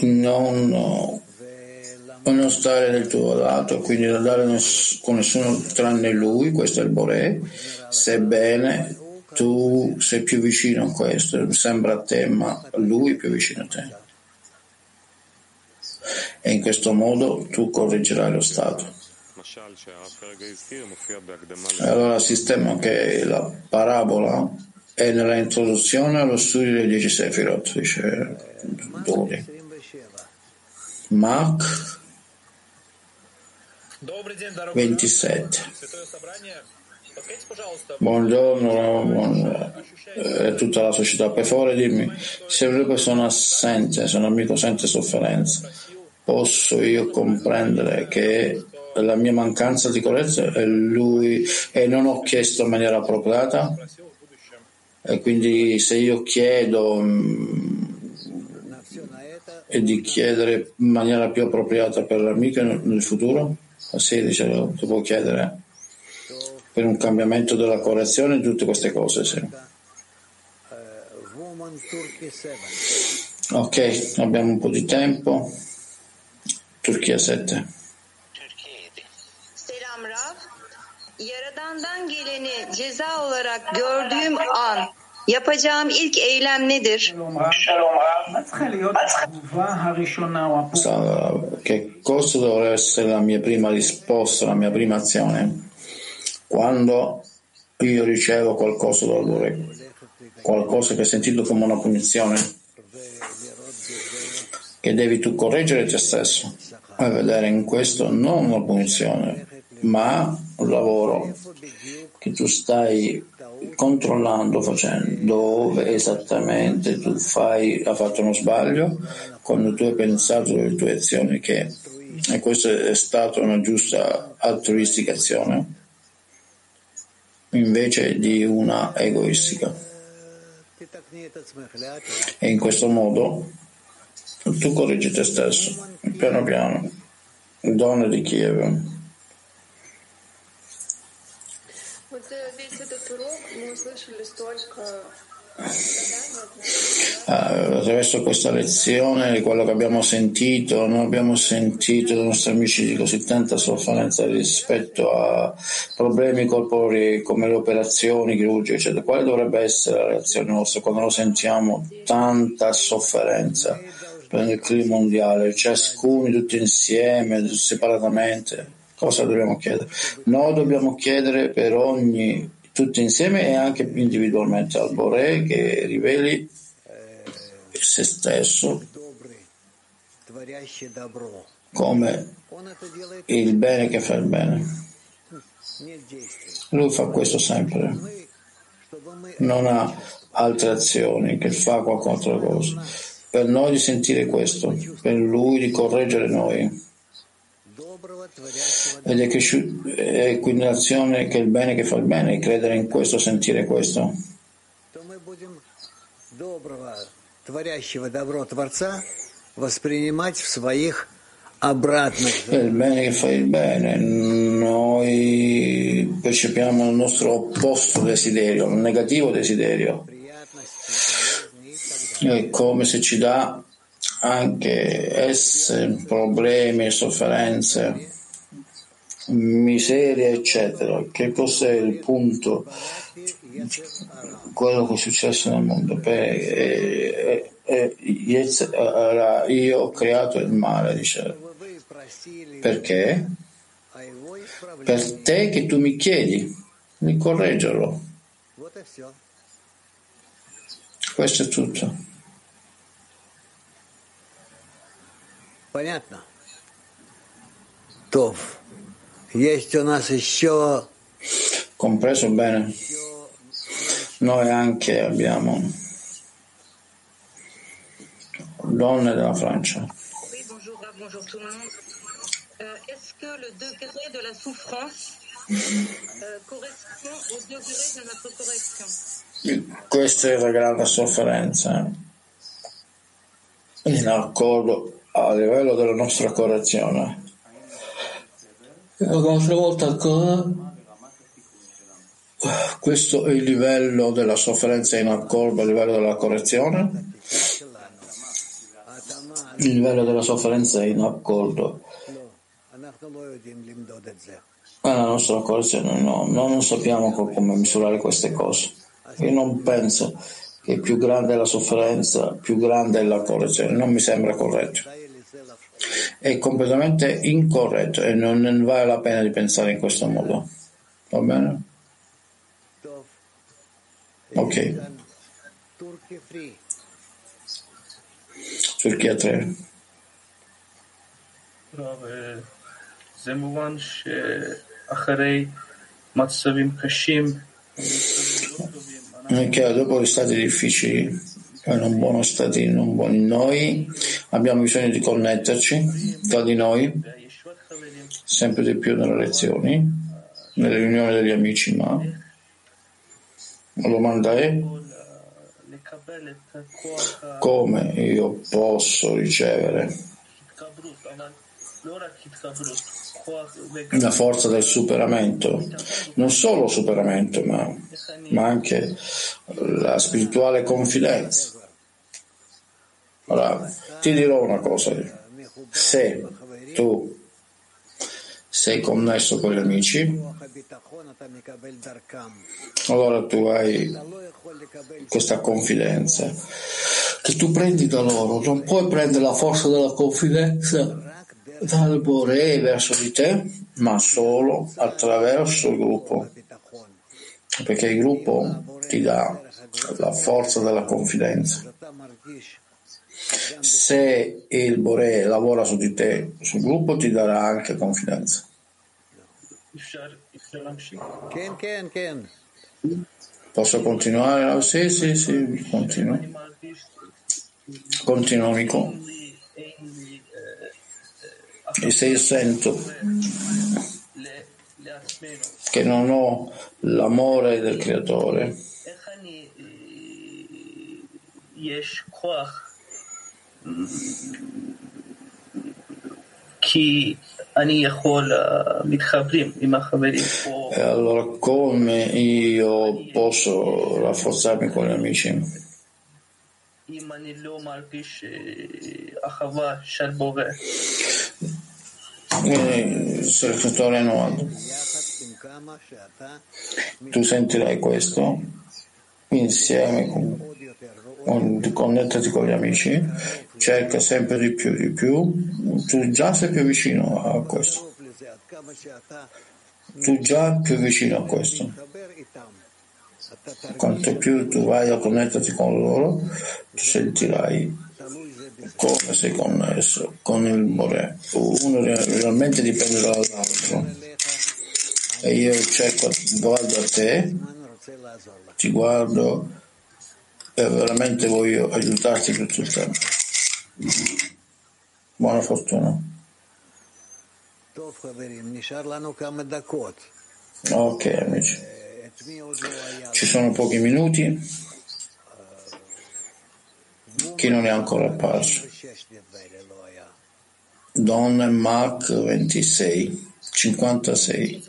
non, non stare nel tuo lato, quindi non andare con nessuno tranne lui, questo è il Boré, sebbene tu sei più vicino a questo, sembra a te, ma lui è più vicino a te. E in questo modo tu correggerai lo stato. Allora sistema che la parabola è nella introduzione allo studio dei dieci Sefirot, dice Dori. Mark 27. Buongiorno, buongiorno. Eh, tutta la società. Per favore dimmi, se una sono assente, se un amico sente sofferenza, posso io comprendere che la mia mancanza di correttezza è lui e non ho chiesto in maniera appropriata? E quindi se io chiedo mh, e di chiedere in maniera più appropriata per l'amico nel futuro? Sì, dice, si può chiedere per un cambiamento della correzione tutte queste cose, sì. Ok, abbiamo un po' di tempo. Turchia 7. Selam Rav. Yaradan'dan geleni ceza olarak gördüğüm an yapacağım ilk eylem nedir? Che cosa dovrebbe essere la mia prima risposta, la mia prima azione? Quando io ricevo qualcosa dal Bore, qualcosa che è sentito come una punizione, che devi tu correggere te stesso e vedere in questo non una punizione, ma un lavoro che tu stai controllando, facendo dove esattamente tu fai, hai fatto uno sbaglio, quando tu hai pensato delle tue azioni che e questa è stata una giusta altruistica azione invece di una egoistica. E in questo modo tu correggi te stesso, piano piano. Donna di Kiev. Attraverso questa lezione, quello che abbiamo sentito, noi abbiamo sentito dai nostri amici di così tanta sofferenza rispetto a problemi corporei come le operazioni chirurgiche, eccetera. Quale dovrebbe essere la reazione nostra quando lo sentiamo tanta sofferenza il clima mondiale, ciascuno tutti insieme, separatamente? Cosa dobbiamo chiedere? Noi dobbiamo chiedere per ogni tutti insieme e anche individualmente al Bore che riveli se stesso come il bene che fa il bene. Lui fa questo sempre, non ha altre azioni che fa qualche cosa. Per noi di sentire questo, per lui di correggere noi. Ed è, cresciuto, è quindi l'azione che è il bene che fa il bene, credere in questo, sentire questo. Il bene che fa il bene, noi percepiamo il nostro opposto desiderio, il negativo desiderio. È come se ci dà anche esse problemi, sofferenze, miseria, eccetera. Che cos'è il punto? Quello che è successo nel mondo. Beh, eh, eh, io ho creato il male, dice. Perché? Per te che tu mi chiedi di correggerlo. Questo è tutto. Понятно? Тов. Есть у нас еще Compreso bene? Noi anche abbiamo donne della Francia. Oui, bonjour Rav, bonjour tout le monde. Euh, Est-ce que le degré de la souffrance euh, correspond au degré de notre correction Questa è la grande sofferenza in accordo a livello della nostra correzione. Ecco, Un'altra volta ancora. Questo è il livello della sofferenza in accordo, a livello della correzione. Il livello della sofferenza in accordo ah, alla nostra correzione. No, noi non sappiamo come misurare queste cose. Io non penso che più grande è la sofferenza, più grande è la correzione. Non mi sembra corretto. È completamente incorretto e non vale la pena di pensare in questo modo. Va bene? Ok. Turchia 3. זה מובן שאחרי מצבים קשים è là dopo gli stati difficili, non buono stati non buon... noi, abbiamo bisogno di connetterci tra di noi, sempre di più nelle lezioni, nelle riunioni degli amici, ma la domanda è come io posso ricevere? la forza del superamento, non solo superamento, ma, ma anche la spirituale confidenza. Allora, ti dirò una cosa, se tu sei connesso con gli amici, allora tu hai questa confidenza. Che tu prendi da loro, non puoi prendere la forza della confidenza dal Bore verso di te, ma solo attraverso il gruppo, perché il gruppo ti dà la forza della confidenza. Se il Bore lavora su di te, sul gruppo ti darà anche confidenza. Posso continuare? Sì, sì, sì, continuo. Continuo, amico e se io sento che non ho l'amore del creatore e allora come io posso rafforzarmi con gli amici? Se il è nuovo, tu sentirai questo insieme con, con, connettati con gli amici, cerca sempre di più, di più, tu già sei più vicino a questo. Tu già più vicino a questo. Quanto più tu vai a connetterti con loro, tu sentirai come sei connesso con il Bore. Uno realmente dipende dall'altro. E io cerco, guardo a te, ti guardo e veramente voglio aiutarti tutto il tempo. Buona fortuna. Ok amici, ci sono pochi minuti. Chi non è ancora apparso? Don Mark 26, 56.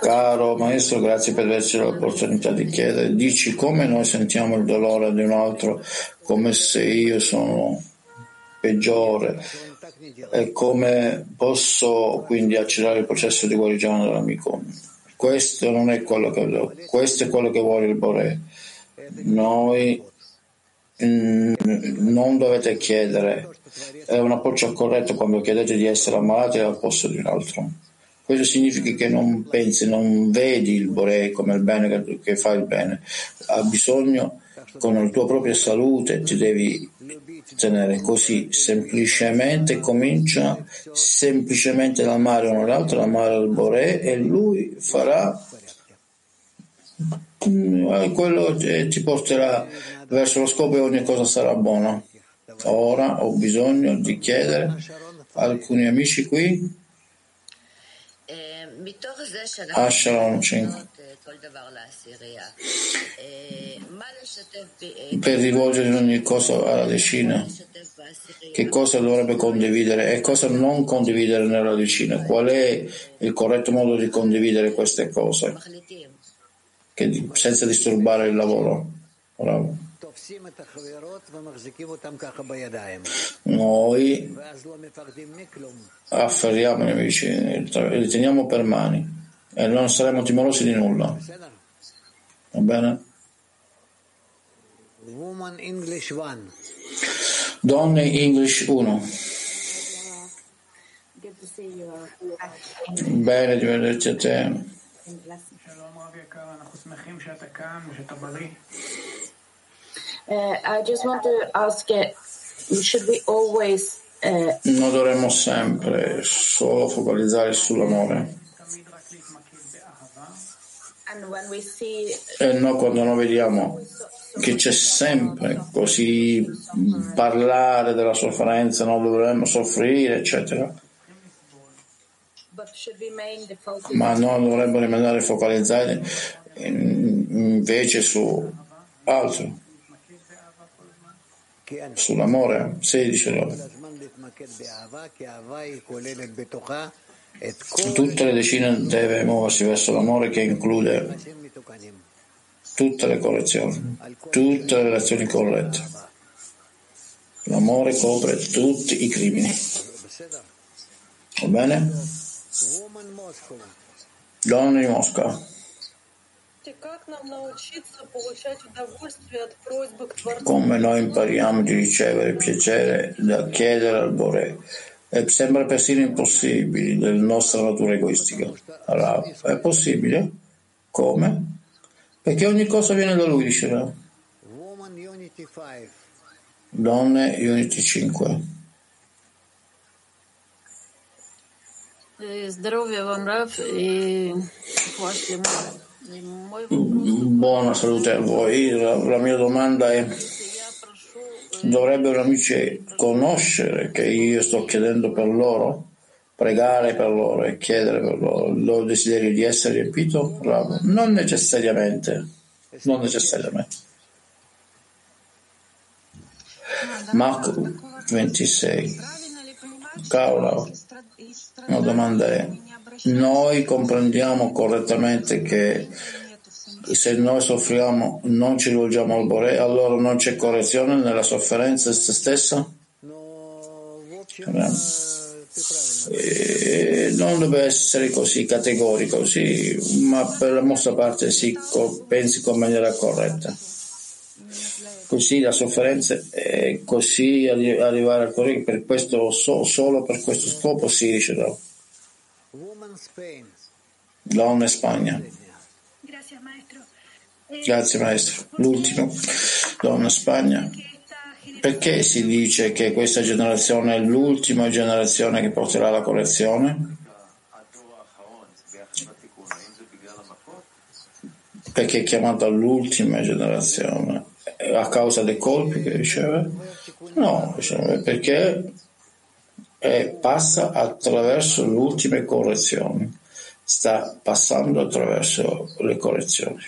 Caro maestro, grazie per averci l'opportunità di chiedere. Dici come noi sentiamo il dolore di un altro come se io sono peggiore e come posso quindi accelerare il processo di guarigione dell'amico. Questo non è quello che questo è quello che vuole il Bore. Noi mm, non dovete chiedere, è un approccio corretto quando chiedete di essere ammalati al posto di un altro. Questo significa che non pensi, non vedi il Bore come il bene che, che fa il bene. Ha bisogno con la tua propria salute, ti devi tenere così, semplicemente comincia semplicemente ad amare uno l'altro, ad amare il Bore e lui farà quello che ti porterà verso lo scopo e ogni cosa sarà buona. Ora ho bisogno di chiedere a alcuni amici qui Asharon 5 per rivolgere ogni cosa alla decina che cosa dovrebbe condividere e cosa non condividere nella decina. Qual è il corretto modo di condividere queste cose? Che, senza disturbare il lavoro. Bravo. Noi afferriamo i nemici, li teniamo per mani e non saremo timorosi di nulla. Va bene? Donne English 1. Bene di vederti a te. Uh, I just want to ask, uh, should we always uh, Non dovremmo sempre solo focalizzare sull'amore. and when we see E no, quando noi vediamo che c'è sempre così parlare della sofferenza, non dovremmo soffrire, eccetera, ma non dovremmo rimanere focalizzati in- invece su altro, sull'amore. 16 loro. Tutte le decine deve muoversi verso l'amore che include tutte le correzioni, tutte le relazioni corrette. L'amore copre tutti i crimini. Va bene? Donne di Mosca. Come noi impariamo di ricevere piacere da chiedere al Bore. E sembra persino impossibile nella nostra natura egoistica. Allora, è possibile? Come? Perché ogni cosa viene da lui, dice Rav. Woman Unity 5. Donne Unity 5. Э, Здоровья вам, Раф, и ваш лимон. И мой Buona salute a voi. La, la mia domanda è: dovrebbero amici conoscere che io sto chiedendo per loro? Pregare per loro e chiedere per loro il loro desiderio di essere riempito? Bravo. Non necessariamente. Non necessariamente. Marco 26. Carola, la domanda è: noi comprendiamo correttamente che se noi soffriamo non ci rivolgiamo al Bore, allora non c'è correzione nella sofferenza stessa? Eh, non deve essere così categorico, sì, ma per la nostra parte sì, co- pensi con maniera corretta. Così la sofferenza è così arri- arrivare al corretto, per questo, so- solo per questo scopo si riuscirà. Donna Spagna. Gracias, maestro. Eh, Grazie maestro. L'ultimo, donna Spagna. Perché si dice che questa generazione è l'ultima generazione che porterà alla correzione? Perché è chiamata l'ultima generazione? A causa dei colpi che riceve? No, perché e passa attraverso le ultime correzioni, sta passando attraverso le correzioni.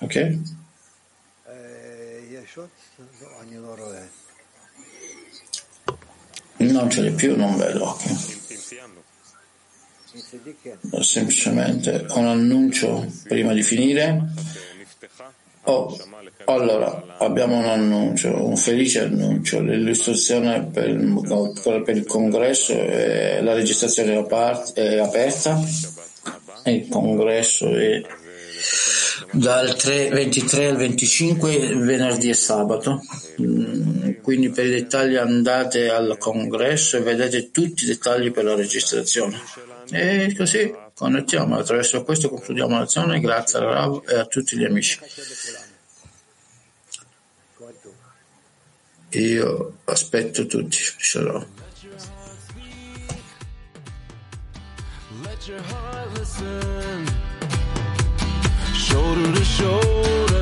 Ok? Non ce l'è più, non vedo. Okay semplicemente un annuncio prima di finire. Oh, allora, abbiamo un annuncio, un felice annuncio, l'illustrazione per il, per il congresso, e la registrazione è, apart- è aperta, il congresso è dal 3 23 al 25 venerdì e sabato. Mm, Quindi per i dettagli andate al congresso e vedete tutti i dettagli per la registrazione. E così connettiamo. Attraverso questo concludiamo la lezione. Grazie al Rav e a tutti gli amici. Io aspetto tutti. Shalom. Shoulder to shoulder.